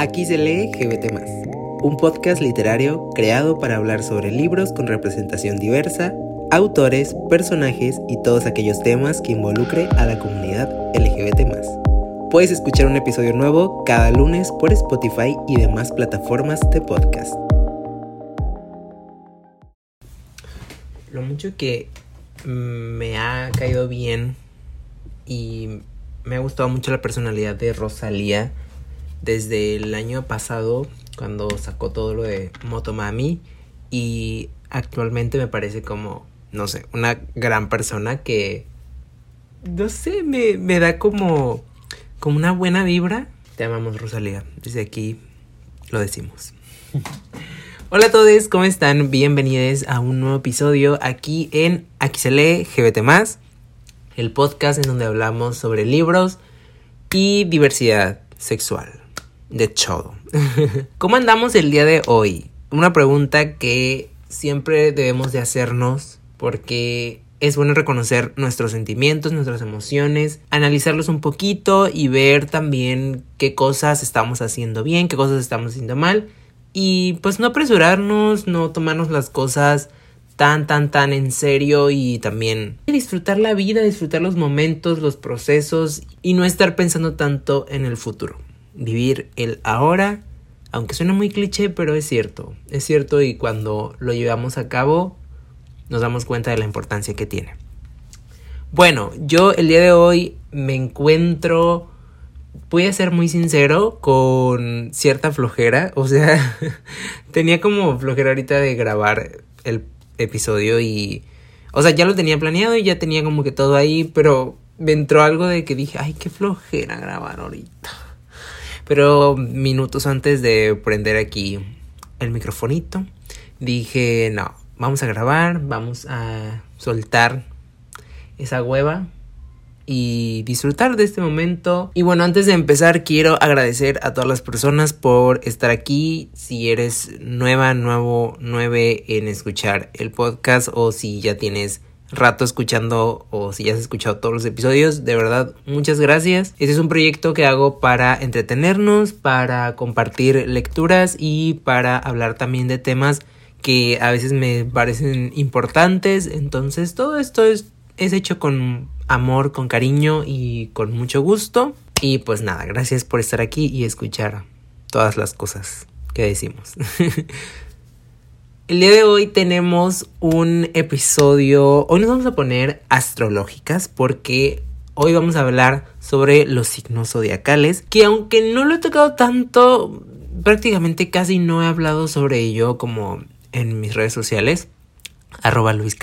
Aquí se lee GBT, un podcast literario creado para hablar sobre libros con representación diversa, autores, personajes y todos aquellos temas que involucre a la comunidad LGBT. Puedes escuchar un episodio nuevo cada lunes por Spotify y demás plataformas de podcast. Lo mucho que me ha caído bien y me ha gustado mucho la personalidad de Rosalía desde el año pasado cuando sacó todo lo de Motomami y actualmente me parece como, no sé, una gran persona que, no sé, me, da como, como una buena vibra. Te amamos Rosalía, desde aquí lo decimos. Hola a todos, ¿cómo están? Bienvenidos a un nuevo episodio aquí en Aquí se lee GBT el podcast en donde hablamos sobre libros y diversidad sexual de todo. ¿Cómo andamos el día de hoy? Una pregunta que siempre debemos de hacernos porque es bueno reconocer nuestros sentimientos, nuestras emociones, analizarlos un poquito y ver también qué cosas estamos haciendo bien, qué cosas estamos haciendo mal y pues no apresurarnos, no tomarnos las cosas tan, tan, tan en serio y también disfrutar la vida, disfrutar los momentos, los procesos y no estar pensando tanto en el futuro vivir el ahora, aunque suena muy cliché, pero es cierto, es cierto y cuando lo llevamos a cabo nos damos cuenta de la importancia que tiene. Bueno, yo el día de hoy me encuentro, voy a ser muy sincero, con cierta flojera, o sea, tenía como flojera ahorita de grabar el episodio y, o sea, ya lo tenía planeado y ya tenía como que todo ahí, pero me entró algo de que dije, ay, qué flojera grabar ahorita. Pero minutos antes de prender aquí el microfonito, dije, no, vamos a grabar, vamos a soltar esa hueva y disfrutar de este momento. Y bueno, antes de empezar quiero agradecer a todas las personas por estar aquí. Si eres nueva, nuevo, nueve en escuchar el podcast o si ya tienes rato escuchando o si ya has escuchado todos los episodios, de verdad, muchas gracias. Este es un proyecto que hago para entretenernos, para compartir lecturas y para hablar también de temas que a veces me parecen importantes. Entonces todo esto es, es hecho con amor, con cariño y con mucho gusto. Y pues nada, gracias por estar aquí y escuchar todas las cosas que decimos. El día de hoy tenemos un episodio, hoy nos vamos a poner astrológicas porque hoy vamos a hablar sobre los signos zodiacales, que aunque no lo he tocado tanto, prácticamente casi no he hablado sobre ello como en mis redes sociales. Arroba Luis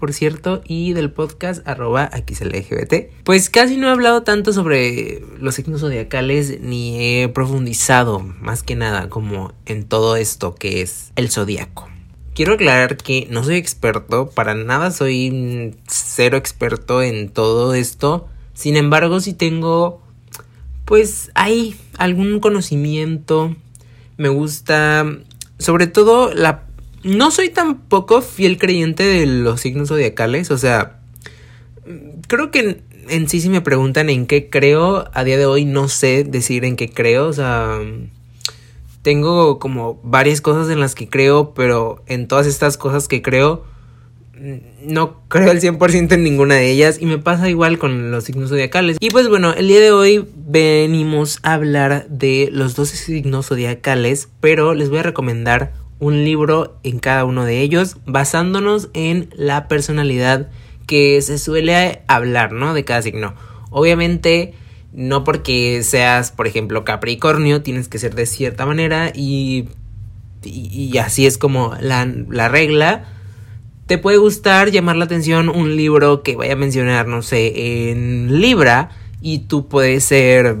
por cierto, y del podcast arroba LGBT. Pues casi no he hablado tanto sobre los signos zodiacales ni he profundizado más que nada como en todo esto que es el zodiaco. Quiero aclarar que no soy experto, para nada soy cero experto en todo esto. Sin embargo, si tengo, pues hay algún conocimiento. Me gusta, sobre todo, la... No soy tampoco fiel creyente de los signos zodiacales, o sea, creo que en sí si me preguntan en qué creo, a día de hoy no sé decir en qué creo, o sea tengo como varias cosas en las que creo, pero en todas estas cosas que creo, no creo al 100% en ninguna de ellas y me pasa igual con los signos zodiacales. Y pues bueno, el día de hoy venimos a hablar de los 12 signos zodiacales, pero les voy a recomendar un libro en cada uno de ellos basándonos en la personalidad que se suele hablar, ¿no? De cada signo. Obviamente no porque seas, por ejemplo, Capricornio, tienes que ser de cierta manera y, y, así es como la, la, regla. Te puede gustar llamar la atención un libro que vaya a mencionar, no sé, en Libra y tú puedes ser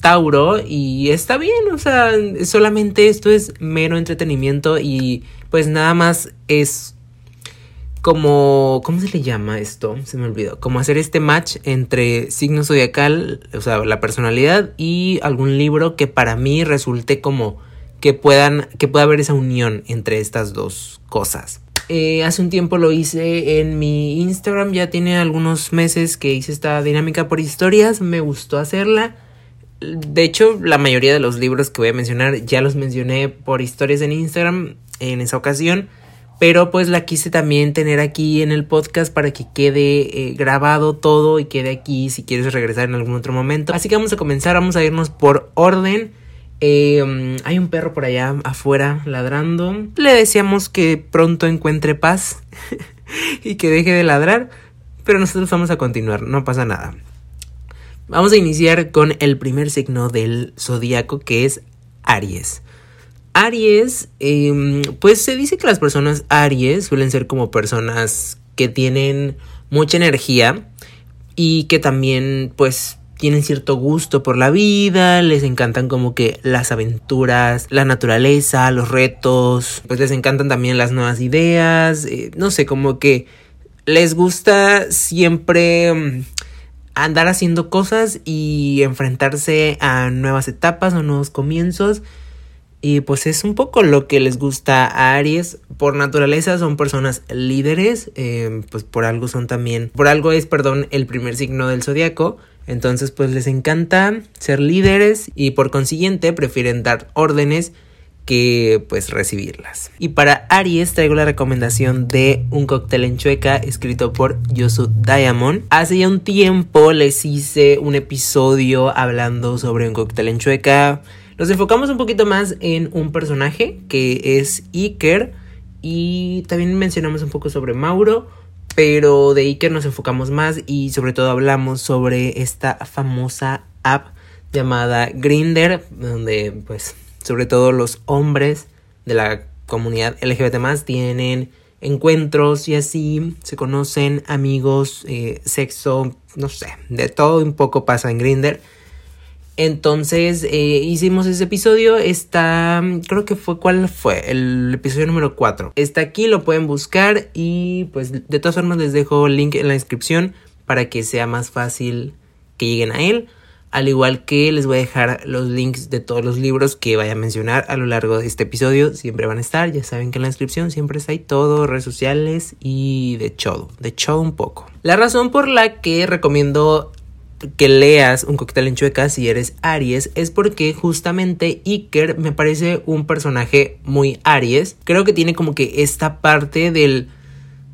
Tauro y está bien, o sea, solamente esto es mero entretenimiento y pues nada más es como, ¿cómo se le llama esto? Se me olvidó. Como hacer este match entre signo zodiacal, o sea, la personalidad y algún libro que para mí resulte como que puedan, que pueda haber esa unión entre estas dos cosas. Eh, hace un tiempo lo hice en mi Instagram, ya tiene algunos meses que hice esta dinámica por historias, me gustó hacerla. De hecho, la mayoría de los libros que voy a mencionar ya los mencioné por historias en Instagram en esa ocasión. Pero pues la quise también tener aquí en el podcast para que quede eh, grabado todo y quede aquí si quieres regresar en algún otro momento. Así que vamos a comenzar, vamos a irnos por orden. Eh, hay un perro por allá afuera ladrando. Le deseamos que pronto encuentre paz y que deje de ladrar. Pero nosotros vamos a continuar, no pasa nada. Vamos a iniciar con el primer signo del zodiaco que es Aries. Aries, em, pues se dice que las personas Aries suelen ser como personas que tienen mucha energía y que también pues tienen cierto gusto por la vida, les encantan como que las aventuras, la naturaleza, los retos, pues les encantan también las nuevas ideas, eh, no sé, como que les gusta siempre em, andar haciendo cosas y enfrentarse a nuevas etapas o nuevos comienzos y pues es un poco lo que les gusta a Aries. Por naturaleza son personas líderes. Eh, pues por algo son también. Por algo es, perdón, el primer signo del zodiaco. Entonces pues les encanta ser líderes y por consiguiente prefieren dar órdenes que pues recibirlas. Y para Aries traigo la recomendación de un cóctel en chueca escrito por Yosu Diamond. Hace ya un tiempo les hice un episodio hablando sobre un cóctel en chueca nos enfocamos un poquito más en un personaje que es Iker y también mencionamos un poco sobre Mauro, pero de Iker nos enfocamos más y sobre todo hablamos sobre esta famosa app llamada Grinder, donde pues sobre todo los hombres de la comunidad LGBT más tienen encuentros y así se conocen amigos, eh, sexo, no sé, de todo un poco pasa en Grinder. Entonces eh, hicimos ese episodio. Está, creo que fue, ¿cuál fue? El episodio número 4. Está aquí, lo pueden buscar y pues de todas formas les dejo el link en la descripción para que sea más fácil que lleguen a él. Al igual que les voy a dejar los links de todos los libros que vaya a mencionar a lo largo de este episodio. Siempre van a estar, ya saben que en la descripción siempre está ahí todo, redes sociales y de todo, de todo un poco. La razón por la que recomiendo que leas un cóctel en chueca si eres Aries es porque justamente Iker me parece un personaje muy Aries. Creo que tiene como que esta parte del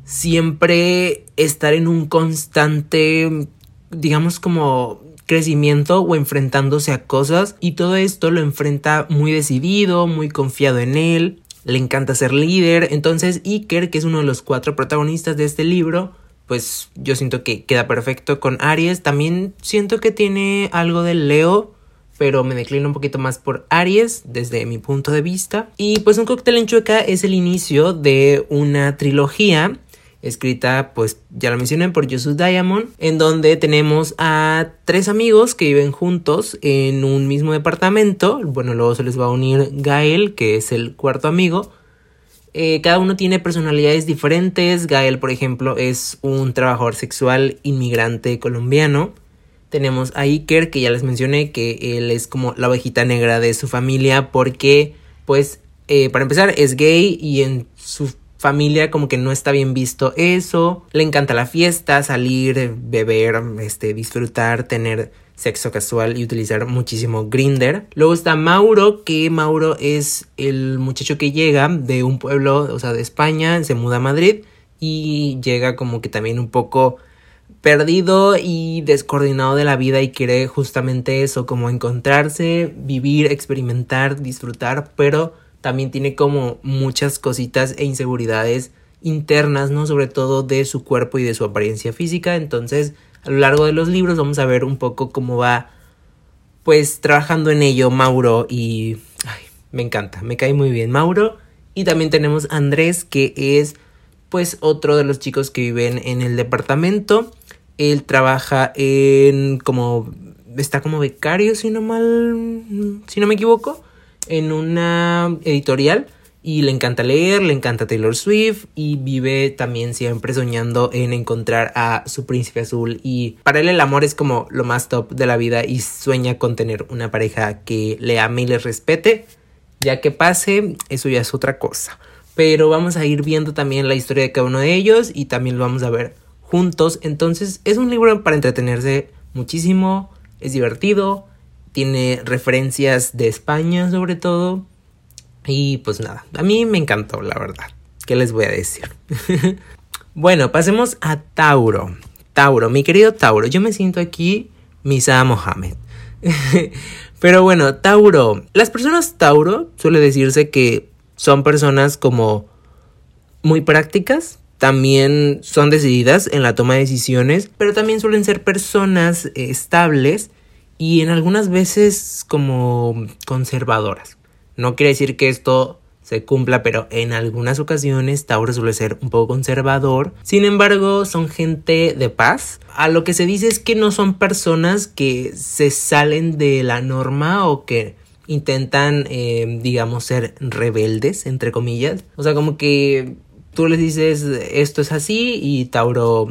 siempre estar en un constante, digamos como crecimiento o enfrentándose a cosas y todo esto lo enfrenta muy decidido, muy confiado en él, le encanta ser líder. Entonces Iker, que es uno de los cuatro protagonistas de este libro, pues yo siento que queda perfecto con Aries. También siento que tiene algo de Leo, pero me declino un poquito más por Aries desde mi punto de vista. Y pues un cóctel en chueca es el inicio de una trilogía escrita, pues ya lo mencioné, por Josu Diamond, en donde tenemos a tres amigos que viven juntos en un mismo departamento. Bueno, luego se les va a unir Gael, que es el cuarto amigo, eh, cada uno tiene personalidades diferentes. Gael, por ejemplo, es un trabajador sexual inmigrante colombiano. Tenemos a Iker, que ya les mencioné, que él es como la ovejita negra de su familia porque, pues, eh, para empezar, es gay y en su familia como que no está bien visto eso. Le encanta la fiesta, salir, beber, este, disfrutar, tener sexo casual y utilizar muchísimo Grinder. Luego está Mauro, que Mauro es el muchacho que llega de un pueblo, o sea, de España, se muda a Madrid y llega como que también un poco perdido y descoordinado de la vida y quiere justamente eso, como encontrarse, vivir, experimentar, disfrutar, pero también tiene como muchas cositas e inseguridades internas, ¿no? Sobre todo de su cuerpo y de su apariencia física, entonces a lo largo de los libros vamos a ver un poco cómo va pues trabajando en ello Mauro y ay, me encanta, me cae muy bien Mauro y también tenemos a Andrés que es pues otro de los chicos que viven en el departamento. Él trabaja en como está como becario si no mal si no me equivoco en una editorial y le encanta leer, le encanta Taylor Swift y vive también siempre soñando en encontrar a su príncipe azul y para él el amor es como lo más top de la vida y sueña con tener una pareja que le ame y le respete. Ya que pase, eso ya es otra cosa. Pero vamos a ir viendo también la historia de cada uno de ellos y también lo vamos a ver juntos. Entonces es un libro para entretenerse muchísimo, es divertido, tiene referencias de España sobre todo. Y pues nada, a mí me encantó, la verdad. ¿Qué les voy a decir? bueno, pasemos a Tauro. Tauro, mi querido Tauro, yo me siento aquí Misa Mohamed. Pero bueno, Tauro. Las personas Tauro suele decirse que son personas como muy prácticas, también son decididas en la toma de decisiones, pero también suelen ser personas estables y en algunas veces como conservadoras. No quiere decir que esto se cumpla, pero en algunas ocasiones Tauro suele ser un poco conservador. Sin embargo, son gente de paz. A lo que se dice es que no son personas que se salen de la norma o que intentan, eh, digamos, ser rebeldes, entre comillas. O sea, como que tú les dices esto es así y Tauro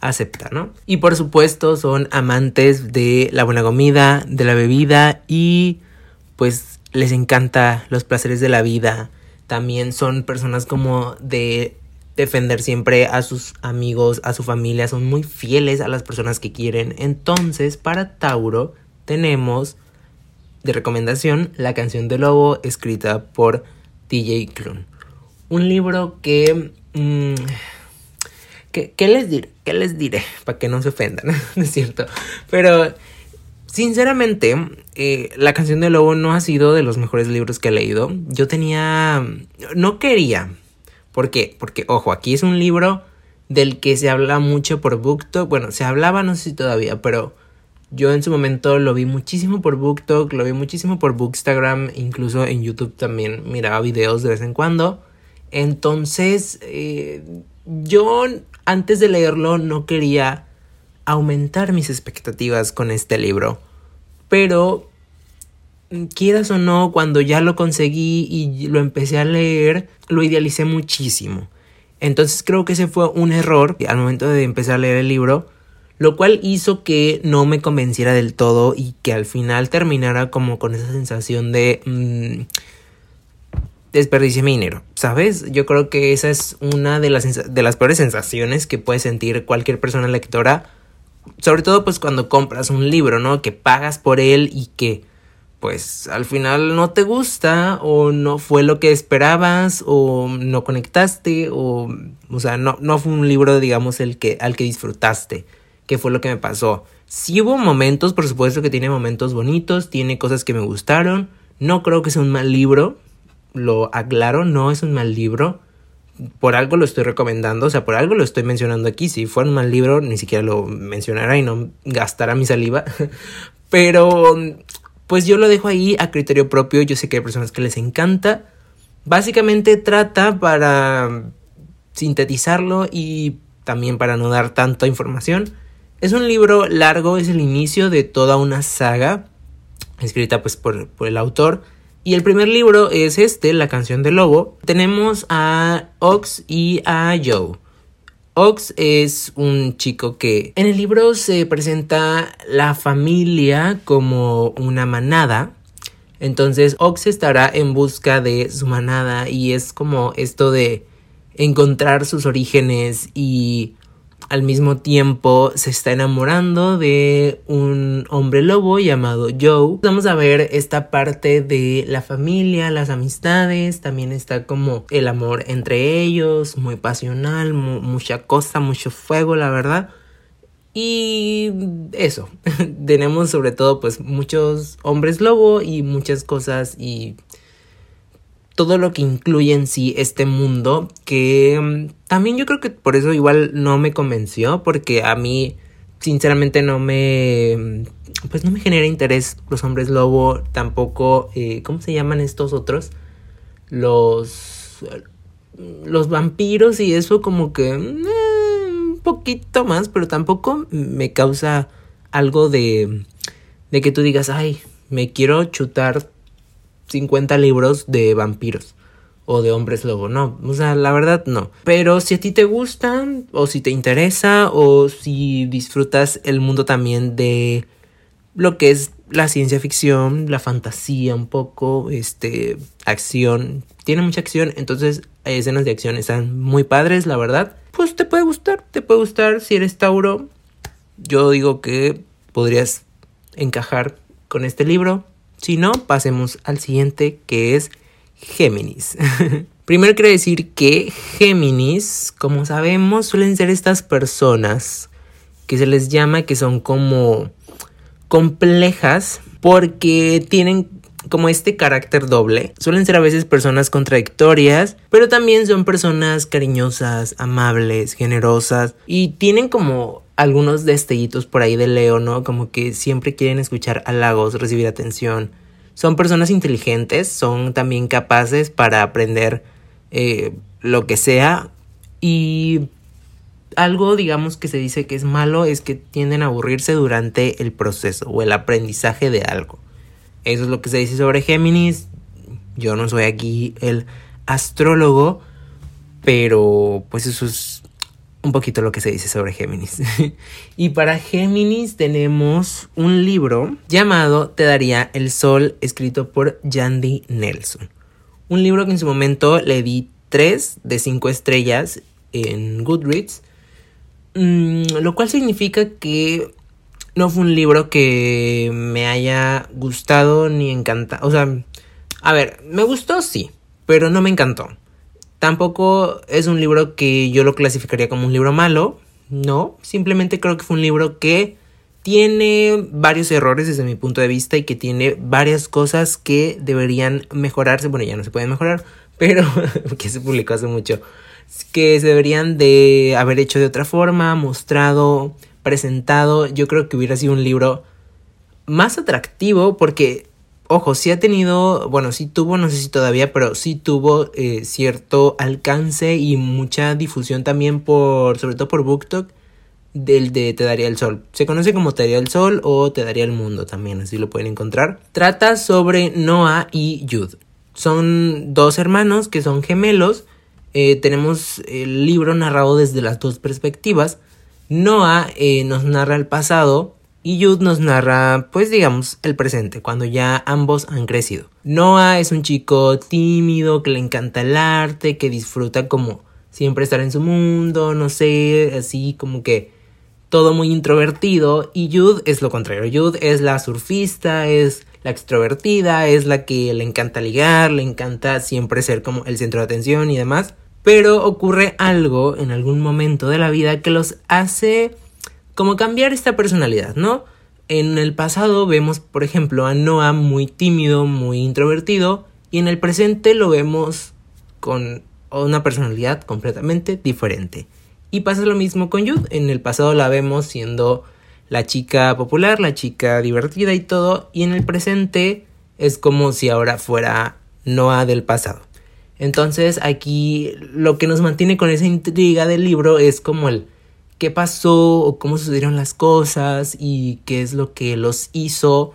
acepta, ¿no? Y por supuesto son amantes de la buena comida, de la bebida y pues les encanta los placeres de la vida. También son personas como de defender siempre a sus amigos, a su familia, son muy fieles a las personas que quieren. Entonces, para Tauro tenemos de recomendación la canción de lobo escrita por DJ Clun. Un libro que... Mm, ¿qué, les diré? ¿Qué les diré? Para que no se ofendan, ¿no es cierto? Pero Sinceramente, eh, La canción del lobo no ha sido de los mejores libros que he leído. Yo tenía... No quería. ¿Por qué? Porque, ojo, aquí es un libro del que se habla mucho por BookTok. Bueno, se hablaba, no sé si todavía, pero yo en su momento lo vi muchísimo por BookTok, lo vi muchísimo por Bookstagram, incluso en YouTube también miraba videos de vez en cuando. Entonces, eh, yo antes de leerlo no quería aumentar mis expectativas con este libro. Pero, quieras o no, cuando ya lo conseguí y lo empecé a leer, lo idealicé muchísimo. Entonces creo que ese fue un error al momento de empezar a leer el libro, lo cual hizo que no me convenciera del todo y que al final terminara como con esa sensación de... Mmm, desperdicié mi dinero, ¿sabes? Yo creo que esa es una de las, de las peores sensaciones que puede sentir cualquier persona lectora sobre todo pues cuando compras un libro, ¿no? Que pagas por él y que pues al final no te gusta o no fue lo que esperabas o no conectaste o o sea, no, no fue un libro digamos el que al que disfrutaste, que fue lo que me pasó. Sí hubo momentos, por supuesto que tiene momentos bonitos, tiene cosas que me gustaron, no creo que sea un mal libro, lo aclaro, no es un mal libro, por algo lo estoy recomendando, o sea, por algo lo estoy mencionando aquí. Si fuera un mal libro, ni siquiera lo mencionara y no gastara mi saliva. Pero, pues yo lo dejo ahí a criterio propio. Yo sé que hay personas que les encanta. Básicamente trata para sintetizarlo y también para no dar tanta información. Es un libro largo, es el inicio de toda una saga escrita pues por, por el autor y el primer libro es este, La canción del lobo. Tenemos a Ox y a Joe. Ox es un chico que en el libro se presenta la familia como una manada. Entonces Ox estará en busca de su manada y es como esto de encontrar sus orígenes y al mismo tiempo se está enamorando de un hombre lobo llamado Joe. Vamos a ver esta parte de la familia, las amistades, también está como el amor entre ellos, muy pasional, mucha cosa, mucho fuego, la verdad. Y eso, tenemos sobre todo pues muchos hombres lobo y muchas cosas y todo lo que incluye en sí este mundo que mm, también yo creo que por eso igual no me convenció porque a mí sinceramente no me mm, pues no me genera interés los hombres lobo tampoco eh, cómo se llaman estos otros los los vampiros y eso como que mm, un poquito más pero tampoco me causa algo de de que tú digas ay me quiero chutar 50 libros de vampiros o de hombres lobo, no, o sea, la verdad no. Pero si a ti te gustan o si te interesa o si disfrutas el mundo también de lo que es la ciencia ficción, la fantasía un poco, este, acción, tiene mucha acción, entonces hay escenas de acción están muy padres, la verdad. Pues te puede gustar, te puede gustar si eres Tauro. Yo digo que podrías encajar con este libro. Si no, pasemos al siguiente que es Géminis. Primero quiero decir que Géminis, como sabemos, suelen ser estas personas que se les llama que son como complejas porque tienen como este carácter doble. Suelen ser a veces personas contradictorias, pero también son personas cariñosas, amables, generosas y tienen como algunos destellitos por ahí de Leo, ¿no? Como que siempre quieren escuchar halagos, recibir atención. Son personas inteligentes, son también capaces para aprender eh, lo que sea y algo digamos que se dice que es malo es que tienden a aburrirse durante el proceso o el aprendizaje de algo. Eso es lo que se dice sobre Géminis. Yo no soy aquí el astrólogo, pero pues eso es un poquito lo que se dice sobre Géminis. y para Géminis tenemos un libro llamado Te daría el sol, escrito por Yandy Nelson. Un libro que en su momento le di 3 de 5 estrellas en Goodreads. Mm, lo cual significa que no fue un libro que me haya gustado ni encantado. O sea, a ver, me gustó sí, pero no me encantó. Tampoco es un libro que yo lo clasificaría como un libro malo. No, simplemente creo que fue un libro que tiene varios errores desde mi punto de vista y que tiene varias cosas que deberían mejorarse. Bueno, ya no se pueden mejorar, pero que se publicó hace mucho. Que se deberían de haber hecho de otra forma, mostrado presentado, yo creo que hubiera sido un libro más atractivo porque, ojo, sí ha tenido, bueno, sí tuvo, no sé si todavía, pero sí tuvo eh, cierto alcance y mucha difusión también por, sobre todo por BookTok, del de Te Daría el Sol. Se conoce como Te Daría el Sol o Te Daría el Mundo también, así lo pueden encontrar. Trata sobre Noah y Jude. Son dos hermanos que son gemelos. Eh, tenemos el libro narrado desde las dos perspectivas. Noah eh, nos narra el pasado y Jude nos narra, pues digamos, el presente, cuando ya ambos han crecido. Noah es un chico tímido, que le encanta el arte, que disfruta como siempre estar en su mundo, no sé, así como que todo muy introvertido. Y Jude es lo contrario. Jude es la surfista, es la extrovertida, es la que le encanta ligar, le encanta siempre ser como el centro de atención y demás. Pero ocurre algo en algún momento de la vida que los hace como cambiar esta personalidad, ¿no? En el pasado vemos, por ejemplo, a Noah muy tímido, muy introvertido, y en el presente lo vemos con una personalidad completamente diferente. Y pasa lo mismo con Jude. En el pasado la vemos siendo la chica popular, la chica divertida y todo, y en el presente es como si ahora fuera Noah del pasado. Entonces aquí lo que nos mantiene con esa intriga del libro es como el qué pasó o cómo sucedieron las cosas y qué es lo que los hizo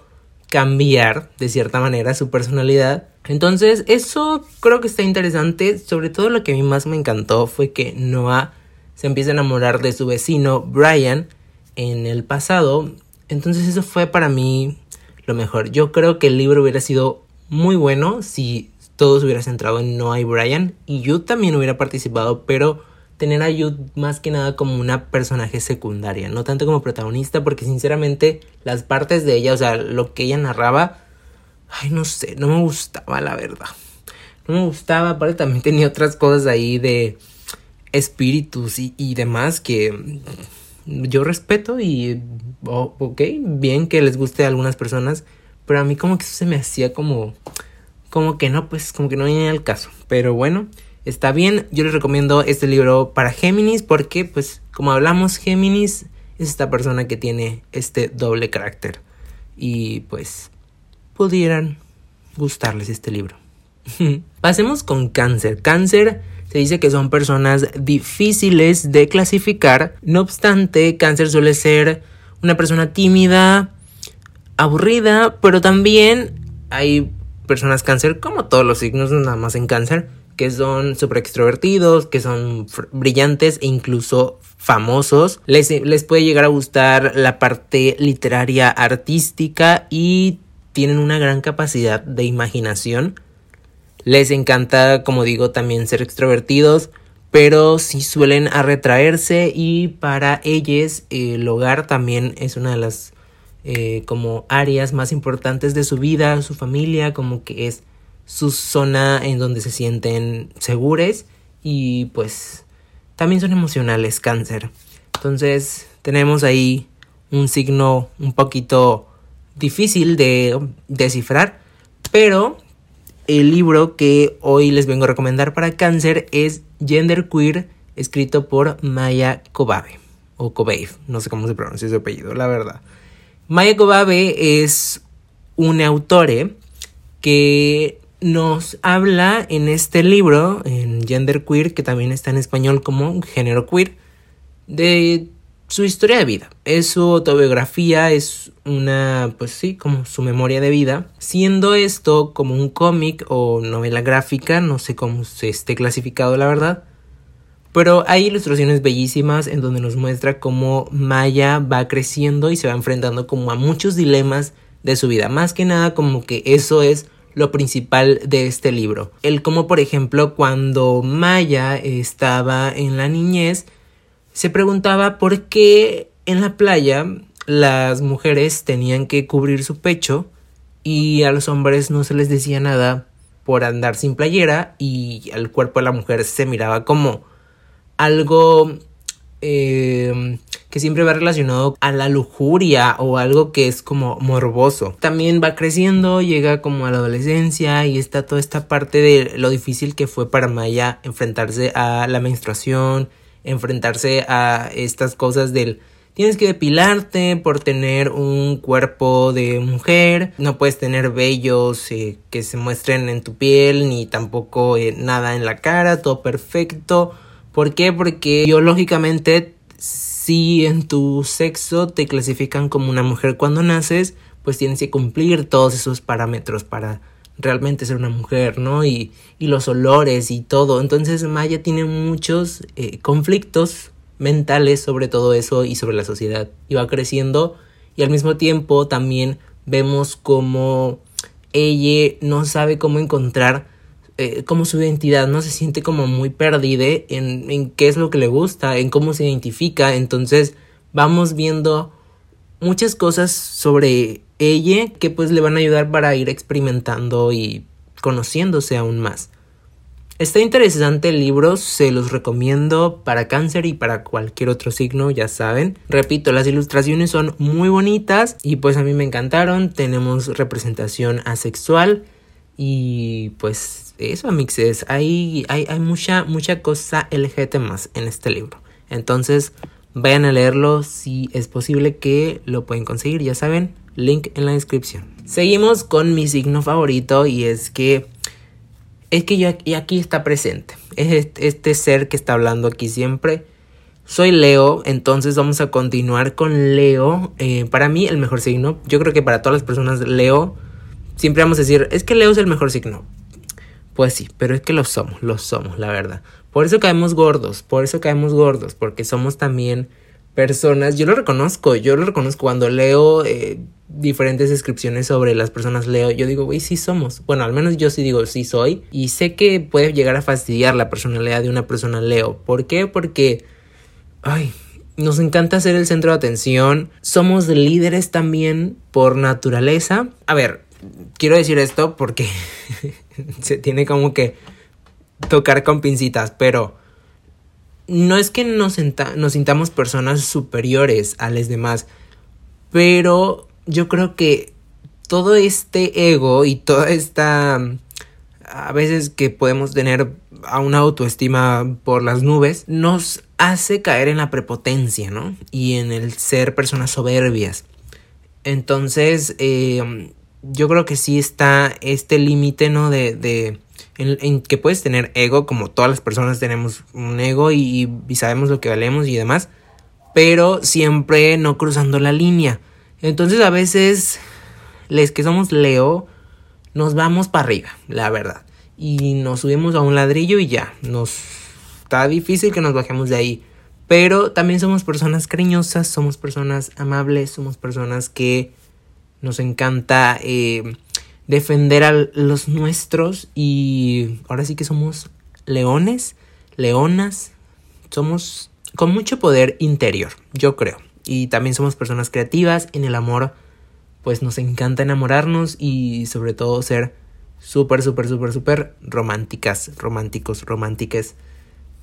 cambiar de cierta manera su personalidad. Entonces eso creo que está interesante. Sobre todo lo que a mí más me encantó fue que Noah se empieza a enamorar de su vecino Brian en el pasado. Entonces eso fue para mí lo mejor. Yo creo que el libro hubiera sido muy bueno si todo se hubiera centrado en Noah y Brian y Jude también hubiera participado, pero tener a Jude más que nada como una personaje secundaria, no tanto como protagonista, porque sinceramente las partes de ella, o sea, lo que ella narraba, ay, no sé, no me gustaba, la verdad. No me gustaba, aparte también tenía otras cosas ahí de espíritus y, y demás que yo respeto y, ok, bien que les guste a algunas personas, pero a mí como que eso se me hacía como como que no, pues como que no viene al caso. Pero bueno, está bien. Yo les recomiendo este libro para Géminis porque, pues, como hablamos, Géminis es esta persona que tiene este doble carácter. Y pues, pudieran gustarles este libro. Pasemos con cáncer. Cáncer se dice que son personas difíciles de clasificar. No obstante, cáncer suele ser una persona tímida, aburrida, pero también hay personas cáncer, como todos los signos, nada más en cáncer, que son súper extrovertidos, que son brillantes e incluso famosos. Les, les puede llegar a gustar la parte literaria artística y tienen una gran capacidad de imaginación. Les encanta, como digo, también ser extrovertidos, pero sí suelen a retraerse y para ellos el hogar también es una de las eh, como áreas más importantes de su vida, su familia, como que es su zona en donde se sienten seguros y pues también son emocionales, cáncer. Entonces tenemos ahí un signo un poquito difícil de descifrar, pero el libro que hoy les vengo a recomendar para cáncer es Gender Queer, escrito por Maya Kobabe, o Kobabe, no sé cómo se pronuncia su apellido, la verdad. Maya Kobabe es un autor que nos habla en este libro, en Gender Queer, que también está en español como género queer, de su historia de vida. Es su autobiografía, es una, pues sí, como su memoria de vida. Siendo esto como un cómic o novela gráfica, no sé cómo se esté clasificado la verdad. Pero hay ilustraciones bellísimas en donde nos muestra cómo Maya va creciendo y se va enfrentando como a muchos dilemas de su vida. Más que nada como que eso es lo principal de este libro. El como por ejemplo cuando Maya estaba en la niñez, se preguntaba por qué en la playa las mujeres tenían que cubrir su pecho y a los hombres no se les decía nada por andar sin playera y al cuerpo de la mujer se miraba como algo eh, que siempre va relacionado a la lujuria o algo que es como morboso. También va creciendo, llega como a la adolescencia y está toda esta parte de lo difícil que fue para Maya enfrentarse a la menstruación, enfrentarse a estas cosas del tienes que depilarte por tener un cuerpo de mujer, no puedes tener vellos eh, que se muestren en tu piel, ni tampoco eh, nada en la cara, todo perfecto. ¿Por qué? Porque biológicamente si en tu sexo te clasifican como una mujer cuando naces, pues tienes que cumplir todos esos parámetros para realmente ser una mujer, ¿no? Y, y los olores y todo. Entonces Maya tiene muchos eh, conflictos mentales sobre todo eso y sobre la sociedad. Y va creciendo y al mismo tiempo también vemos como ella no sabe cómo encontrar eh, como su identidad, no se siente como muy perdida en, en qué es lo que le gusta, en cómo se identifica. Entonces vamos viendo muchas cosas sobre ella que pues le van a ayudar para ir experimentando y conociéndose aún más. Está interesante el libro, se los recomiendo para cáncer y para cualquier otro signo, ya saben. Repito, las ilustraciones son muy bonitas y pues a mí me encantaron. Tenemos representación asexual y pues eso, amixes, hay, hay, hay mucha, mucha cosa LGT más en este libro. Entonces, vayan a leerlo si es posible que lo pueden conseguir, ya saben, link en la descripción. Seguimos con mi signo favorito y es que es que yo aquí está presente. Es este, ser que está hablando aquí siempre. Soy Leo, entonces vamos a continuar con Leo. Eh, para mí el mejor signo. Yo creo que para todas las personas Leo siempre vamos a decir, es que Leo es el mejor signo. Pues sí, pero es que lo somos, lo somos, la verdad. Por eso caemos gordos, por eso caemos gordos, porque somos también personas, yo lo reconozco, yo lo reconozco cuando leo eh, diferentes descripciones sobre las personas leo, yo digo, güey, sí somos. Bueno, al menos yo sí digo, sí soy. Y sé que puede llegar a fastidiar la personalidad de una persona leo. ¿Por qué? Porque, ay, nos encanta ser el centro de atención. Somos líderes también por naturaleza. A ver, quiero decir esto porque se tiene como que tocar con pincitas, pero no es que nos, nos sintamos personas superiores a los demás, pero yo creo que todo este ego y toda esta a veces que podemos tener a una autoestima por las nubes nos hace caer en la prepotencia, ¿no? Y en el ser personas soberbias. Entonces, eh, yo creo que sí está este límite, ¿no? De, de en, que puedes tener ego, como todas las personas tenemos un ego y, sabemos lo que valemos y demás, pero siempre no cruzando la línea. Entonces a veces, les que somos Leo, nos vamos para arriba, la verdad. Y nos subimos a un ladrillo y ya, nos está difícil que nos bajemos de ahí. Pero también somos personas cariñosas, somos personas amables, somos personas que nos encanta eh, defender a los nuestros y ahora sí que somos leones, leonas, somos con mucho poder interior, yo creo. Y también somos personas creativas, en el amor pues nos encanta enamorarnos y sobre todo ser súper, súper, súper, súper románticas, románticos, románticas.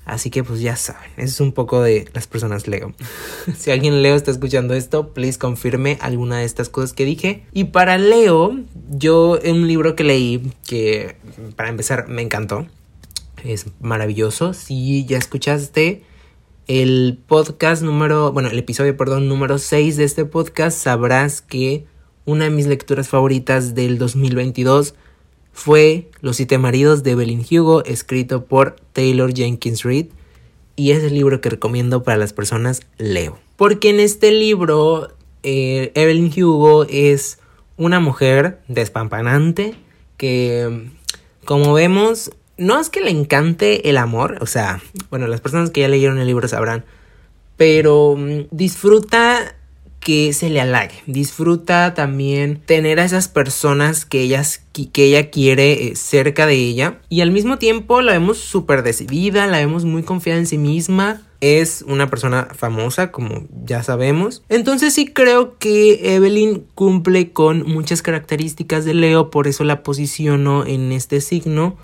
Así que pues ya saben, eso es un poco de las personas Leo. si alguien Leo está escuchando esto, please confirme alguna de estas cosas que dije. Y para Leo, yo en un libro que leí que para empezar me encantó. Es maravilloso. Si ya escuchaste el podcast número, bueno, el episodio, perdón, número 6 de este podcast, sabrás que una de mis lecturas favoritas del 2022 fue Los siete maridos de Evelyn Hugo, escrito por Taylor Jenkins Reid, y es el libro que recomiendo para las personas Leo. Porque en este libro, eh, Evelyn Hugo es una mujer despampanante que, como vemos, no es que le encante el amor, o sea, bueno, las personas que ya leyeron el libro sabrán, pero mm, disfruta que se le halague. Disfruta también tener a esas personas que, que ella quiere eh, cerca de ella. Y al mismo tiempo la vemos súper decidida, la vemos muy confiada en sí misma. Es una persona famosa, como ya sabemos. Entonces sí creo que Evelyn cumple con muchas características de Leo, por eso la posiciono en este signo.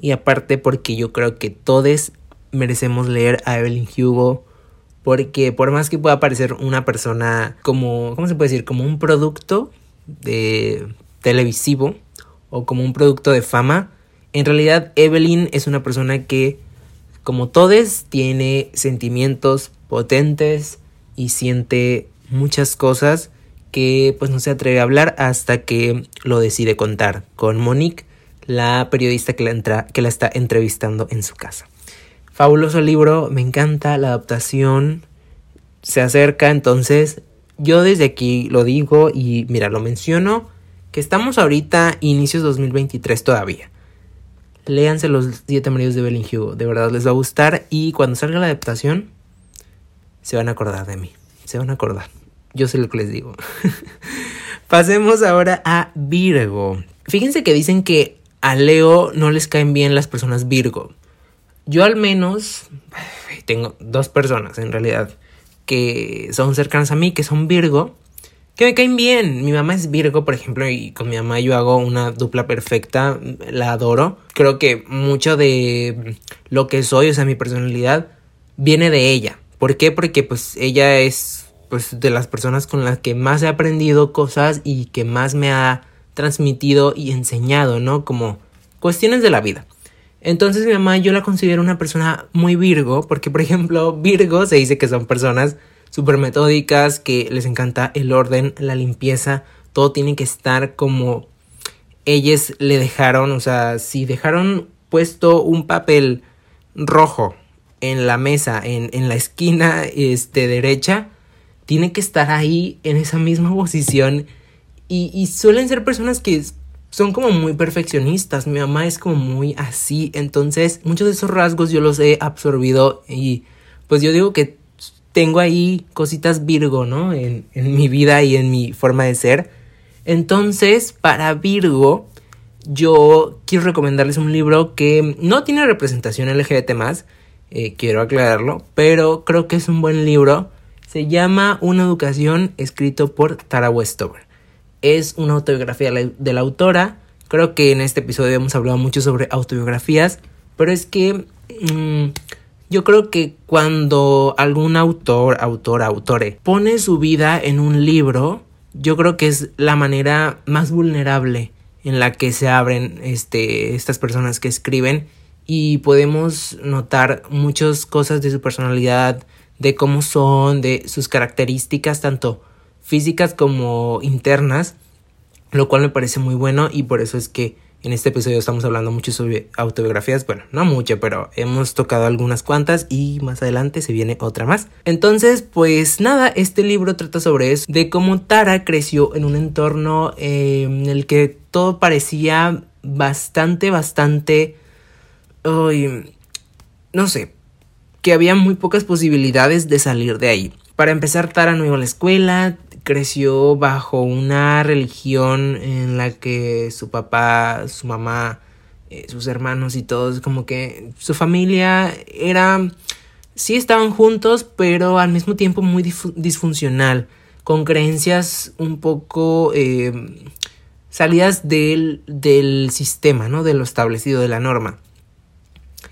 Y aparte porque yo creo que todos merecemos leer a Evelyn Hugo porque por más que pueda parecer una persona como, ¿cómo se puede decir? Como un producto de televisivo o como un producto de fama, en realidad Evelyn es una persona que, como todos, tiene sentimientos potentes y siente muchas cosas que pues no se atreve a hablar hasta que lo decide contar con Monique, la periodista que la, que la está entrevistando en su casa. Fabuloso libro, me encanta la adaptación. Se acerca, entonces yo desde aquí lo digo y mira, lo menciono, que estamos ahorita inicios 2023 todavía. Léanse los siete maridos de Belling Hugo, de verdad les va a gustar y cuando salga la adaptación se van a acordar de mí, se van a acordar. Yo sé lo que les digo. Pasemos ahora a Virgo. Fíjense que dicen que a Leo no les caen bien las personas Virgo. Yo al menos tengo dos personas en realidad que son cercanas a mí, que son Virgo, que me caen bien. Mi mamá es Virgo, por ejemplo, y con mi mamá yo hago una dupla perfecta, la adoro. Creo que mucho de lo que soy, o sea, mi personalidad, viene de ella. ¿Por qué? Porque pues ella es pues de las personas con las que más he aprendido cosas y que más me ha transmitido y enseñado, ¿no? Como cuestiones de la vida. Entonces mi mamá yo la considero una persona muy Virgo, porque por ejemplo Virgo se dice que son personas súper metódicas, que les encanta el orden, la limpieza, todo tiene que estar como ellas le dejaron, o sea, si dejaron puesto un papel rojo en la mesa, en, en la esquina este, derecha, tiene que estar ahí en esa misma posición. Y, y suelen ser personas que son como muy perfeccionistas. Mi mamá es como muy así. Entonces, muchos de esos rasgos yo los he absorbido. Y pues yo digo que tengo ahí cositas Virgo, ¿no? En, en mi vida y en mi forma de ser. Entonces, para Virgo, yo quiero recomendarles un libro que no tiene representación LGBT. Eh, quiero aclararlo. Pero creo que es un buen libro. Se llama Una educación escrito por Tara Westover es una autobiografía de la autora. Creo que en este episodio hemos hablado mucho sobre autobiografías, pero es que mm, yo creo que cuando algún autor, autora, autore pone su vida en un libro, yo creo que es la manera más vulnerable en la que se abren este, estas personas que escriben y podemos notar muchas cosas de su personalidad, de cómo son, de sus características, tanto físicas como internas, lo cual me parece muy bueno y por eso es que en este episodio estamos hablando mucho sobre autobiografías, bueno, no mucho, pero hemos tocado algunas cuantas y más adelante se viene otra más. Entonces, pues nada, este libro trata sobre eso, de cómo Tara creció en un entorno eh, en el que todo parecía bastante, bastante... no sé, que había muy pocas posibilidades de salir de ahí. Para empezar, Tara no iba a la escuela, creció bajo una religión en la que su papá, su mamá, eh, sus hermanos y todos, como que su familia era, sí estaban juntos, pero al mismo tiempo muy disfuncional, con creencias un poco eh, salidas del, del sistema, ¿no? De lo establecido, de la norma.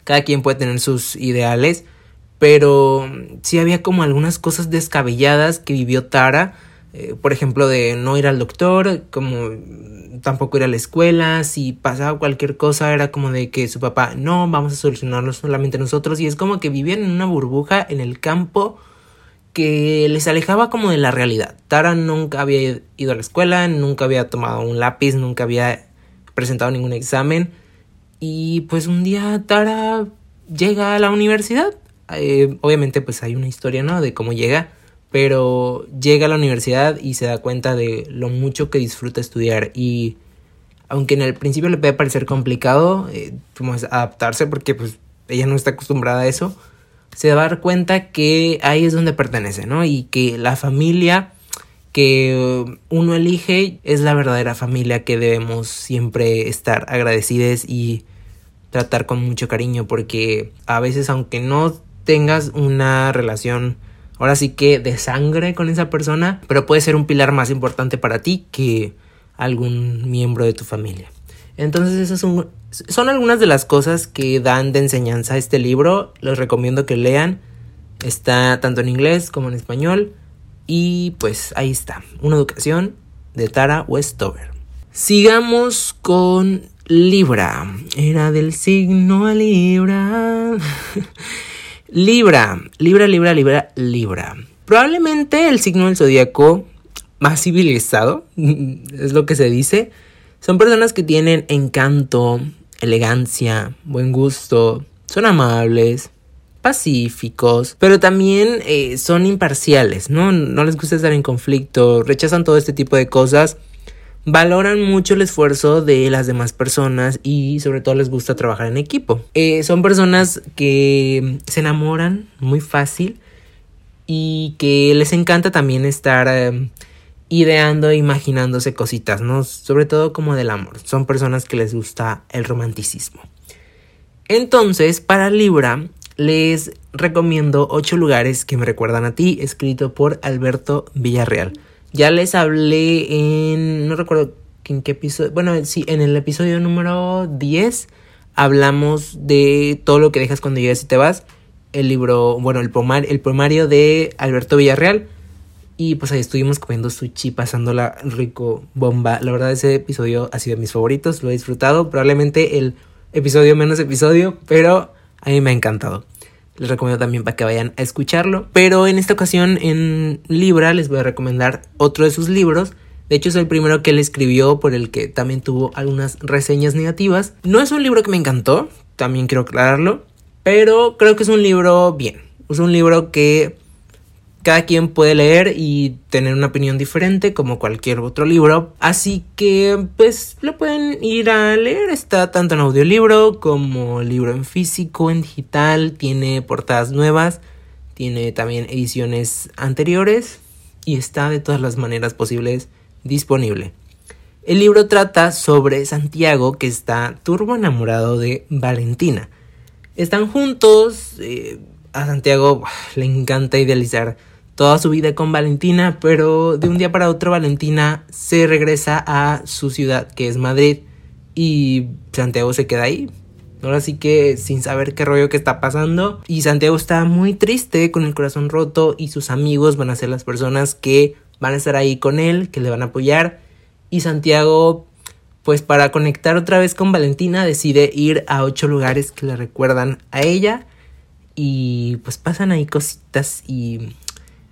Cada quien puede tener sus ideales, pero sí había como algunas cosas descabelladas que vivió Tara. Eh, por ejemplo, de no ir al doctor, como tampoco ir a la escuela, si pasaba cualquier cosa era como de que su papá, no, vamos a solucionarlo solamente nosotros, y es como que vivían en una burbuja en el campo que les alejaba como de la realidad. Tara nunca había ido a la escuela, nunca había tomado un lápiz, nunca había presentado ningún examen, y pues un día Tara llega a la universidad. Eh, obviamente pues hay una historia, ¿no? De cómo llega pero llega a la universidad y se da cuenta de lo mucho que disfruta estudiar y aunque en el principio le puede parecer complicado eh, adaptarse porque pues ella no está acostumbrada a eso, se va a dar cuenta que ahí es donde pertenece, ¿no? Y que la familia que uno elige es la verdadera familia que debemos siempre estar agradecidos y tratar con mucho cariño porque a veces aunque no tengas una relación ahora sí que de sangre con esa persona, pero puede ser un pilar más importante para ti que algún miembro de tu familia. Entonces esas son, algunas de las cosas que dan de enseñanza a este libro. Les recomiendo que lean. Está tanto en inglés como en español. Y pues ahí está. Una educación de Tara Westover. Sigamos con Libra. Era del signo Libra. Libra, Libra, Libra, Libra, Libra. Probablemente el signo del zodiaco más civilizado, es lo que se dice. Son personas que tienen encanto, elegancia, buen gusto, son amables, pacíficos, pero también eh, son imparciales, ¿no? No les gusta estar en conflicto, rechazan todo este tipo de cosas valoran mucho el esfuerzo de las demás personas y sobre todo les gusta trabajar en equipo. Eh, son personas que se enamoran muy fácil y que les encanta también estar eh, ideando e imaginándose cositas, ¿no? Sobre todo como del amor. Son personas que les gusta el romanticismo. Entonces, para Libra, les recomiendo 8 lugares que me recuerdan a ti, escrito por Alberto Villarreal. Ya les hablé en. No recuerdo en qué episodio. Bueno, sí, en el episodio número 10 hablamos de todo lo que dejas cuando llegas y te vas. El libro, bueno, el, el poemario de Alberto Villarreal. Y pues ahí estuvimos comiendo sushi, pasándola rico, bomba. La verdad, ese episodio ha sido de mis favoritos, lo he disfrutado. Probablemente el episodio menos episodio, pero a mí me ha encantado. Les recomiendo también para que vayan a escucharlo. Pero en esta ocasión en Libra les voy a recomendar otro de sus libros. De hecho es el primero que él escribió por el que también tuvo algunas reseñas negativas. No es un libro que me encantó, también quiero aclararlo. Pero creo que es un libro bien. Es un libro que cada quien puede leer y tener una opinión diferente como cualquier otro libro. Así que pues lo pueden ir a leer. Está tanto en audiolibro como libro en físico, en digital. Tiene portadas nuevas. Tiene también ediciones anteriores. Y está de todas las maneras posibles disponible. El libro trata sobre Santiago que está turbo enamorado de Valentina. Están juntos. Eh, a Santiago le encanta idealizar toda su vida con Valentina, pero de un día para otro Valentina se regresa a su ciudad, que es Madrid, y Santiago se queda ahí. Ahora sí que sin saber qué rollo que está pasando. Y Santiago está muy triste, con el corazón roto, y sus amigos van a ser las personas que van a estar ahí con él, que le van a apoyar. Y Santiago, pues para conectar otra vez con Valentina, decide ir a ocho lugares que le recuerdan a ella y pues pasan ahí cositas y,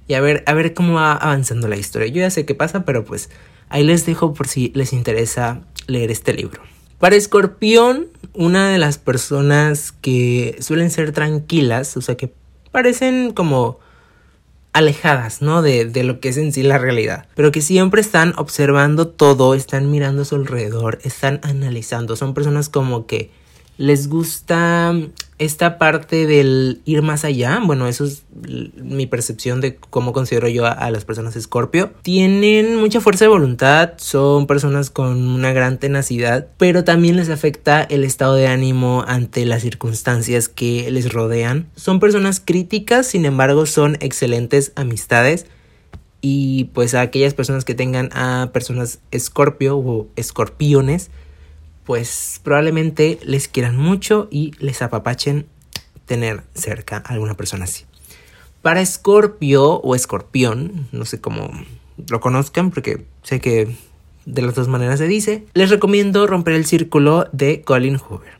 y a ver, a ver cómo va avanzando la historia. Yo ya sé qué pasa, pero pues ahí les dejo por si les interesa leer este libro. Para Escorpión, una de las personas que suelen ser tranquilas, o sea que parecen como alejadas, ¿no? De, de, lo que es en sí la realidad. Pero que siempre están observando todo, están mirando a su alrededor, están analizando. Son personas como que les gusta esta parte del ir más allá, bueno, eso es mi percepción de cómo considero yo a, las personas Scorpio. Tienen mucha fuerza de voluntad, son personas con una gran tenacidad, pero también les afecta el estado de ánimo ante las circunstancias que les rodean. Son personas críticas, sin embargo, son excelentes amistades Y pues a aquellas personas que tengan a personas escorpio o escorpiones, pues probablemente les quieran mucho y les apapachen tener cerca a alguna persona así. Para escorpio o escorpión, no sé cómo lo conozcan porque sé que de las dos maneras se dice, les recomiendo romper el círculo de Colin Hoover.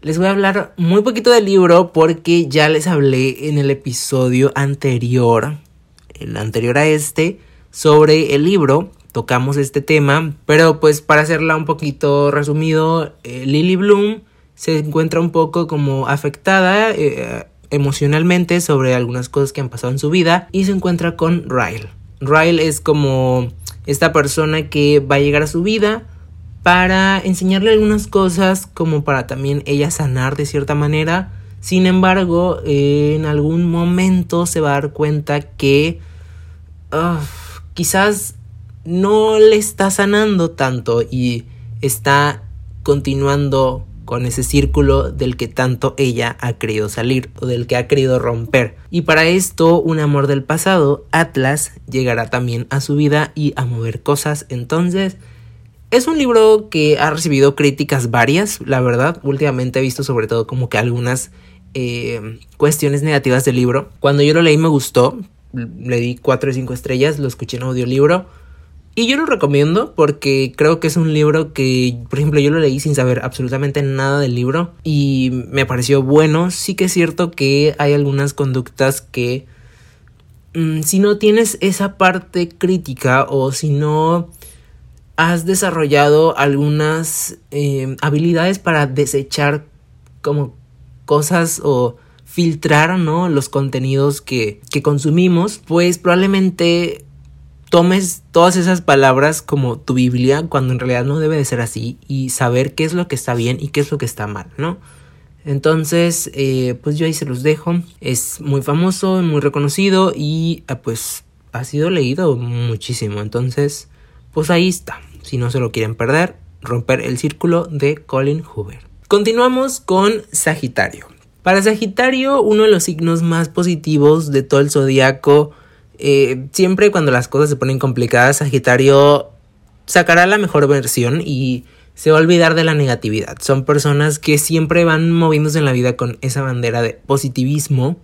Les voy a hablar muy poquito del libro porque ya les hablé en el episodio anterior, el anterior a este, sobre el libro. Tocamos este tema, pero pues para hacerla un poquito resumido, eh, Lily Bloom se encuentra un poco como afectada eh, emocionalmente sobre algunas cosas que han pasado en su vida y se encuentra con Ryle. Ryle es como esta persona que va a llegar a su vida para enseñarle algunas cosas como para también ella sanar de cierta manera. Sin embargo, en algún momento se va a dar cuenta que quizás no le está sanando tanto y está continuando con ese círculo del que tanto ella ha querido salir o del que ha querido romper. Y para esto, un amor del pasado, Atlas, llegará también a su vida y a mover cosas. Entonces, es un libro que ha recibido críticas varias, la verdad. Últimamente he visto sobre todo como que algunas eh, cuestiones negativas del libro. Cuando yo lo leí me gustó, le di 4 o 5 estrellas, lo escuché en audiolibro y yo lo recomiendo porque creo que es un libro que, por ejemplo, yo lo leí sin saber absolutamente nada del libro y me pareció bueno. Sí que es cierto que hay algunas conductas que mm, si no tienes esa parte crítica o si no has desarrollado algunas eh, habilidades para desechar como cosas o filtrar ¿no? los contenidos que, que consumimos, pues probablemente tomes todas esas palabras como tu Biblia cuando en realidad no debe de ser así y saber qué es lo que está bien y qué es lo que está mal, ¿no? Entonces, eh, pues yo ahí se los dejo. Es muy famoso, muy reconocido y ah, pues ha sido leído muchísimo. Entonces, pues ahí está. Si no se lo quieren perder, romper el círculo de Colin Hoover. Continuamos con Sagitario. Para Sagitario, uno de los signos más positivos de todo el zodiaco eh, siempre cuando las cosas se ponen complicadas, Sagitario sacará la mejor versión y se va a olvidar de la negatividad. Son personas que siempre van moviéndose en la vida con esa bandera de positivismo.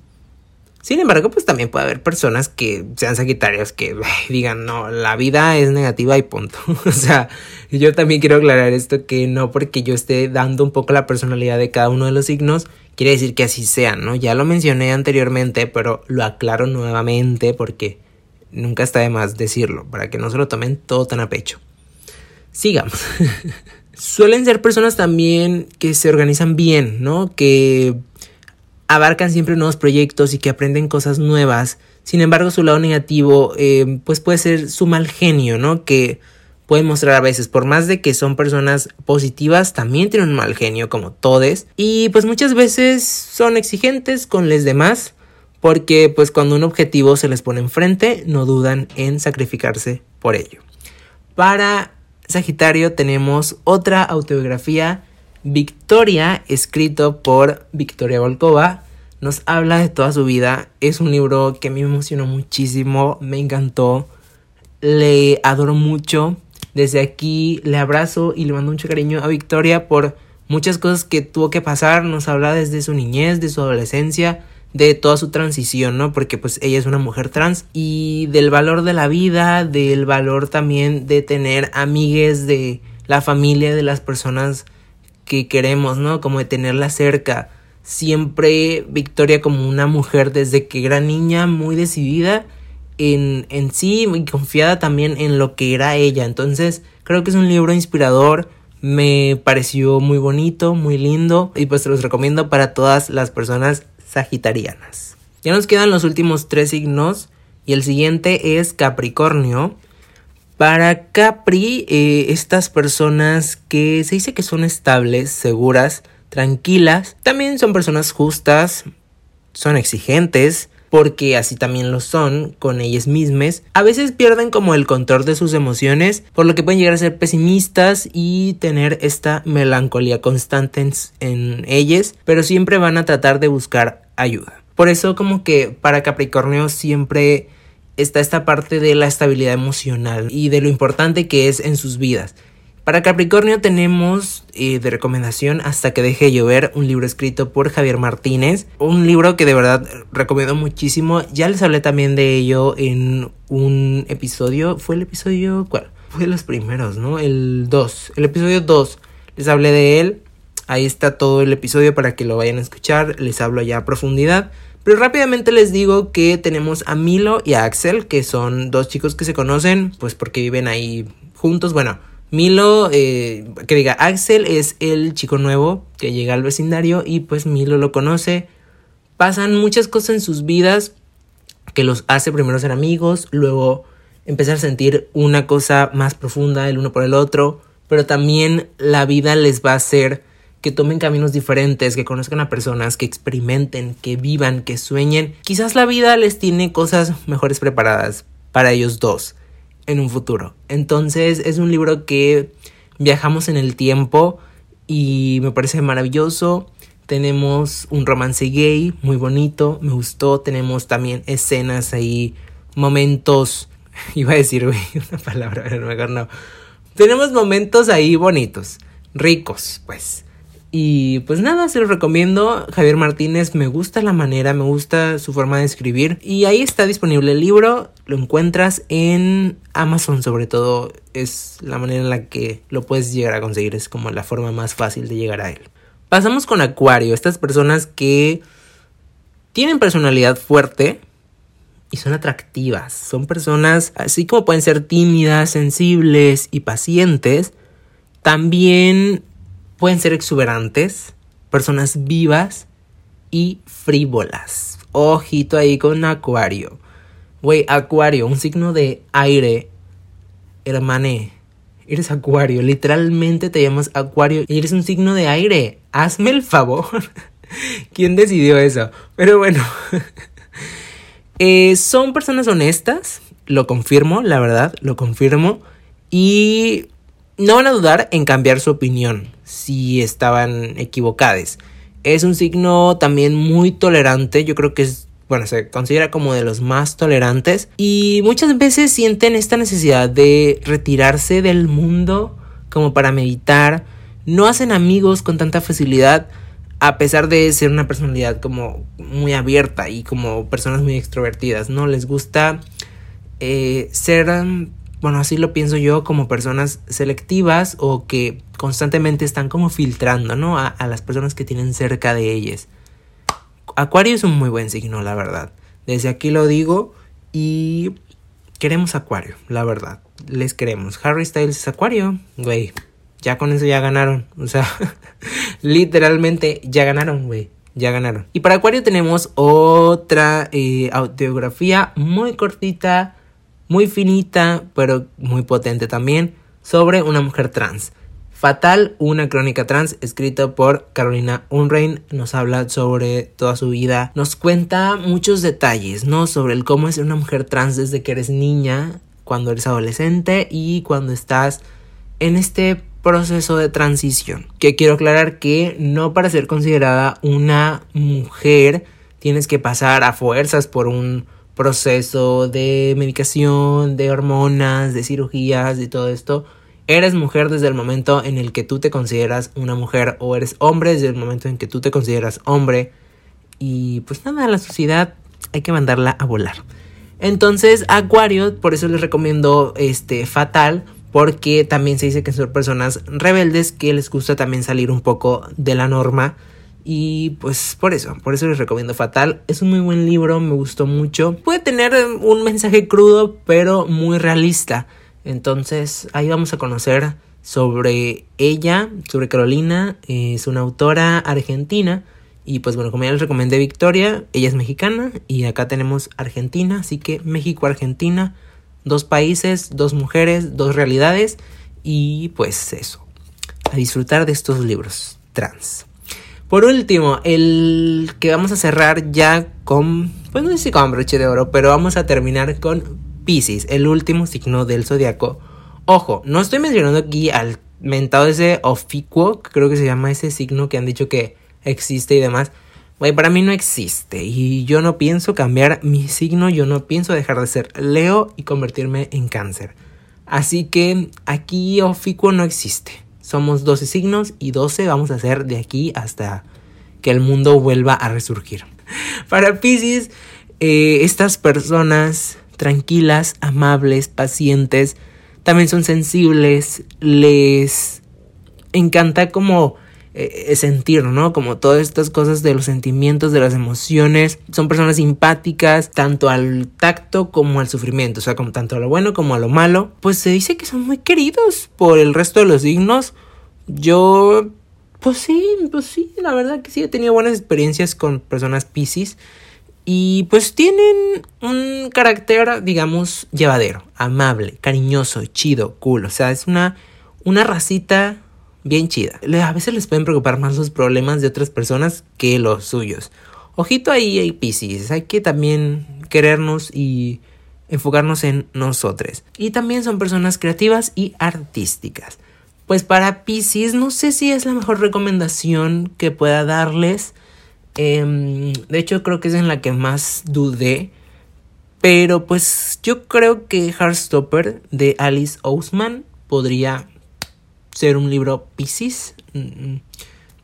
Sin embargo, pues también puede haber personas que sean sagitarios que digan, no, la vida es negativa y punto. o sea, yo también quiero aclarar esto que no porque yo esté dando un poco la personalidad de cada uno de los signos, quiere decir que así sean, ¿no? Ya lo mencioné anteriormente, pero lo aclaro nuevamente porque nunca está de más decirlo, para que no se lo tomen todo tan a pecho. Sigamos. Suelen ser personas también que se organizan bien, ¿no? Que abarcan siempre nuevos proyectos y que aprenden cosas nuevas. Sin embargo, su lado negativo, eh, pues puede ser su mal genio, ¿no? Que pueden mostrar a veces, por más de que son personas positivas, también tienen un mal genio como todes. Y pues muchas veces son exigentes con los demás, porque pues cuando un objetivo se les pone enfrente, no dudan en sacrificarse por ello. Para Sagitario tenemos otra autobiografía, Victoria, escrito por Victoria Volkova. Nos habla de toda su vida. Es un libro que me emocionó muchísimo, me encantó, le adoro mucho. Desde aquí le abrazo y le mando mucho cariño a Victoria por muchas cosas que tuvo que pasar. Nos habla desde su niñez, de su adolescencia, de toda su transición, ¿no? Porque pues ella es una mujer trans y del valor de la vida, del valor también de tener amigues de la familia, de las personas que queremos, ¿no? Como de tenerla cerca. Siempre Victoria como una mujer desde que era niña muy decidida en, en sí y confiada también en lo que era ella. Entonces creo que es un libro inspirador. Me pareció muy bonito, muy lindo y pues se los recomiendo para todas las personas sagitarianas. Ya nos quedan los últimos tres signos y el siguiente es Capricornio. Para Capri, eh, estas personas que se dice que son estables, seguras, tranquilas, también son personas justas, son exigentes, porque así también lo son con ellas mismas, a veces pierden como el control de sus emociones, por lo que pueden llegar a ser pesimistas y tener esta melancolía constante en, ellas, pero siempre van a tratar de buscar ayuda. Por eso como que para Capricornio siempre está esta parte de la estabilidad emocional y de lo importante que es en sus vidas. Para Capricornio tenemos eh, de recomendación Hasta que deje de llover, un libro escrito por Javier Martínez, un libro que de verdad recomiendo muchísimo. Ya les hablé también de ello en un episodio, ¿fue el episodio cuál? Fue los primeros, ¿no? El 2, el episodio 2. Les hablé de él. Ahí está todo el episodio para que lo vayan a escuchar. Les hablo ya a profundidad. Pero rápidamente les digo que tenemos a Milo y a Axel, que son dos chicos que se conocen, pues porque viven ahí juntos. Bueno, Milo, eh, que diga, Axel es el chico nuevo que llega al vecindario y pues Milo lo conoce. Pasan muchas cosas en sus vidas que los hace primero ser amigos, luego empezar a sentir una cosa más profunda el uno por el otro, pero también la vida les va a hacer que tomen caminos diferentes, que conozcan a personas, que experimenten, que vivan, que sueñen. Quizás la vida les tiene cosas mejores preparadas para ellos dos en un futuro. Entonces es un libro que viajamos en el tiempo y me parece maravilloso. Tenemos un romance gay muy bonito, me gustó. Tenemos también escenas ahí, momentos. Iba a decir, una palabra, pero mejor no. Tenemos momentos ahí bonitos, ricos, pues. Y pues nada, se los recomiendo. Javier Martínez, me gusta la manera, me gusta su forma de escribir. Y ahí está disponible el libro. Lo encuentras en Amazon, sobre todo. Es la manera en la que lo puedes llegar a conseguir. Es como la forma más fácil de llegar a él. Pasamos con Acuario. Estas personas que tienen personalidad fuerte y son atractivas. Son personas, así como pueden ser tímidas, sensibles y pacientes, también pueden ser exuberantes, personas vivas y frívolas. Ojito ahí con Acuario. Güey, Acuario, un signo de aire. Hermane, eres Acuario. Literalmente te llamas Acuario y eres un signo de aire. Hazme el favor. ¿Quién decidió eso? Pero bueno. Eh, son personas honestas. Lo confirmo, la verdad, lo confirmo. Y no van a dudar en cambiar su opinión si estaban equivocadas. Es un signo también muy tolerante, yo creo que es, bueno, se considera como de los más tolerantes y muchas veces sienten esta necesidad de retirarse del mundo como para meditar, no hacen amigos con tanta facilidad a pesar de ser una personalidad como muy abierta y como personas muy extrovertidas, ¿no? Les gusta eh, ser bueno, así lo pienso yo como personas selectivas o que constantemente están como filtrando, ¿no? A, las personas que tienen cerca de ellas. Acuario es un muy buen signo, la verdad. Desde aquí lo digo y queremos Acuario, la verdad. Les queremos. Harry Styles es Acuario, güey. Ya con eso ya ganaron. O sea, literalmente ya ganaron, güey. Ya ganaron. Y para Acuario tenemos otra eh, autobiografía muy cortita muy finita, pero muy potente también, sobre una mujer trans. Fatal, una crónica trans escrita por Carolina Unrein, nos habla sobre toda su vida, nos cuenta muchos detalles, ¿no? Sobre el cómo es una mujer trans desde que eres niña, cuando eres adolescente y cuando estás en este proceso de transición. Que quiero aclarar que no para ser considerada una mujer tienes que pasar a fuerzas por un proceso de medicación, de hormonas, de cirugías y todo esto. Eres mujer desde el momento en el que tú te consideras una mujer o eres hombre desde el momento en que tú te consideras hombre. Y pues nada, la sociedad hay que mandarla a volar. Entonces, Acuario, por eso les recomiendo este Fatal, porque también se dice que son personas rebeldes que les gusta también salir un poco de la norma y pues por eso, por eso les recomiendo Fatal. Es un muy buen libro, me gustó mucho. Puede tener un mensaje crudo, pero muy realista. Entonces ahí vamos a conocer sobre ella, sobre Carolina. Es una autora argentina. Y pues bueno, como ya les recomendé Victoria, ella es mexicana y acá tenemos Argentina. Así que México-Argentina, dos países, dos mujeres, dos realidades. Y pues eso, a disfrutar de estos libros trans. Por último, el que vamos a cerrar ya con, pues no sé si con broche de oro, pero vamos a terminar con Pisces, el último signo del zodiaco. Ojo, no estoy mencionando aquí al mentado ese oficuo, creo que se llama ese signo que han dicho que existe y demás. Güey, para mí no existe y yo no pienso cambiar mi signo, yo no pienso dejar de ser Leo y convertirme en cáncer. Así que aquí Oficuo no existe. Somos 12 signos y 12 vamos a hacer de aquí hasta que el mundo vuelva a resurgir. Para Pisces, eh, estas personas tranquilas, amables, pacientes, también son sensibles, les encanta como eh, sentir, ¿no? Como todas estas cosas de los sentimientos, de las emociones. Son personas simpáticas, tanto al tacto como al sufrimiento, o sea, como tanto a lo bueno como a lo malo. Pues se dice que son muy queridos por el resto de los signos. Yo, pues sí, pues sí, la verdad que sí, he tenido buenas experiencias con personas Pisces. Y pues tienen un carácter, digamos, llevadero, amable, cariñoso, chido, cool. O sea, es una, una racita bien chida. A veces les pueden preocupar más los problemas de otras personas que los suyos. Ojito ahí, hay Pisces. Hay que también querernos y enfocarnos en nosotros. Y también son personas creativas y artísticas. Pues para Pisces no sé si es la mejor recomendación que pueda darles. Em, de hecho creo que es en la que más dudé. Pero pues yo creo que Heartstopper de Alice Ousman podría ser un libro Pisces. Mm,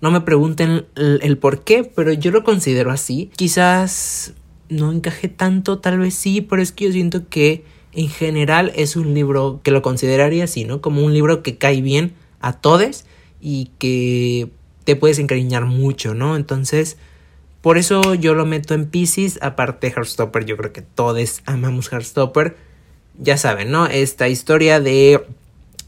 no me pregunten el, por qué, pero yo lo considero así. Quizás no encaje tanto, tal vez sí, pero es que yo siento que en general es un libro que lo consideraría así, ¿no? Como un libro que cae bien a todos y que te puedes encariñar mucho, ¿no? Entonces, por eso yo lo meto en Pisces. Aparte, Heartstopper, yo creo que todos amamos Heartstopper. Ya saben, ¿no? Esta historia de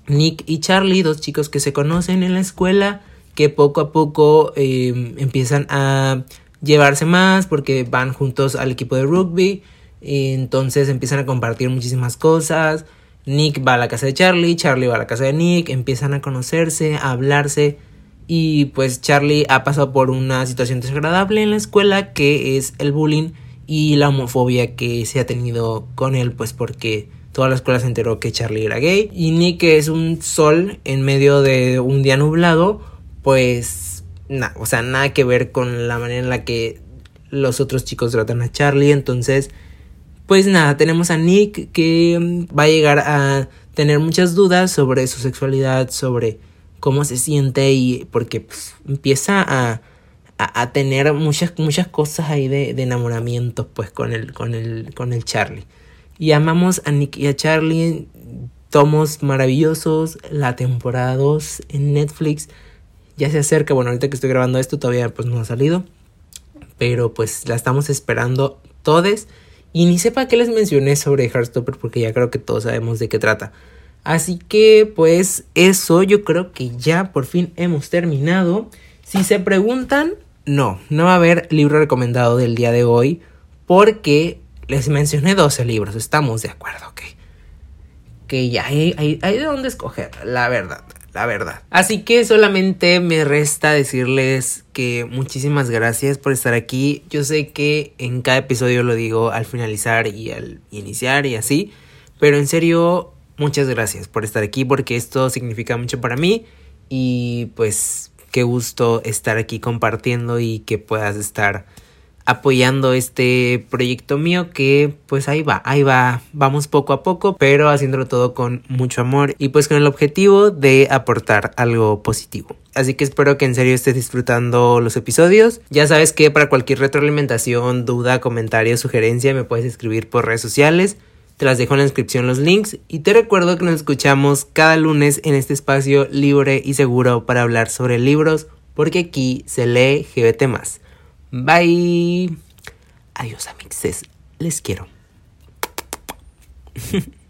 Nick y Charlie, dos chicos que se conocen en la escuela, que poco a poco em, empiezan a llevarse más porque van juntos al equipo de rugby. entonces empiezan a compartir muchísimas cosas. Nick va a la casa de Charlie, Charlie va a la casa de Nick, empiezan a conocerse, a hablarse. Y pues Charlie ha pasado por una situación desagradable en la escuela que es el bullying y la homofobia que se ha tenido con él, pues porque Toda la escuela se enteró que Charlie era gay. Y Nick, que es un sol en medio de un día nublado, pues nada, o sea, nada que ver con la manera en la que los otros chicos tratan a Charlie. Entonces, pues nada, tenemos a Nick que mm, va a llegar a tener muchas dudas sobre su sexualidad, sobre cómo se siente y porque pues, empieza a, a, tener muchas, muchas cosas ahí de, enamoramiento pues con el, con el, con el Charlie. Y amamos a Nick y a Charlie. Tomos maravillosos. La temporada 2 en Netflix. Ya se acerca. Bueno, ahorita que estoy grabando esto todavía pues no ha salido. Pero pues la estamos esperando todos. Y ni sepa qué les mencioné sobre Heartstopper porque ya creo que todos sabemos de qué trata. Así que pues eso yo creo que ya por fin hemos terminado. Si se preguntan, no, no va a haber libro recomendado del día de hoy porque les mencioné 12 libros, estamos de acuerdo, ok. Que ya hay, hay, hay de dónde escoger, la verdad, la verdad. Así que solamente me resta decirles que muchísimas gracias por estar aquí. Yo sé que en cada episodio lo digo al finalizar y al iniciar y así, pero en serio, muchas gracias por estar aquí porque esto significa mucho para mí y pues qué gusto estar aquí compartiendo y que puedas estar apoyando este proyecto mío que pues ahí va, ahí va, vamos poco a poco, pero haciéndolo todo con mucho amor y pues con el objetivo de aportar algo positivo. Así que espero que en serio estés disfrutando los episodios. Ya sabes que para cualquier retroalimentación, duda, comentario, sugerencia me puedes escribir por redes sociales. Te las dejo en la descripción los links y te recuerdo que nos escuchamos cada lunes en este espacio libre y seguro para hablar sobre libros porque aquí se lee GBT más. Bye. Adiós, amixes. Les quiero.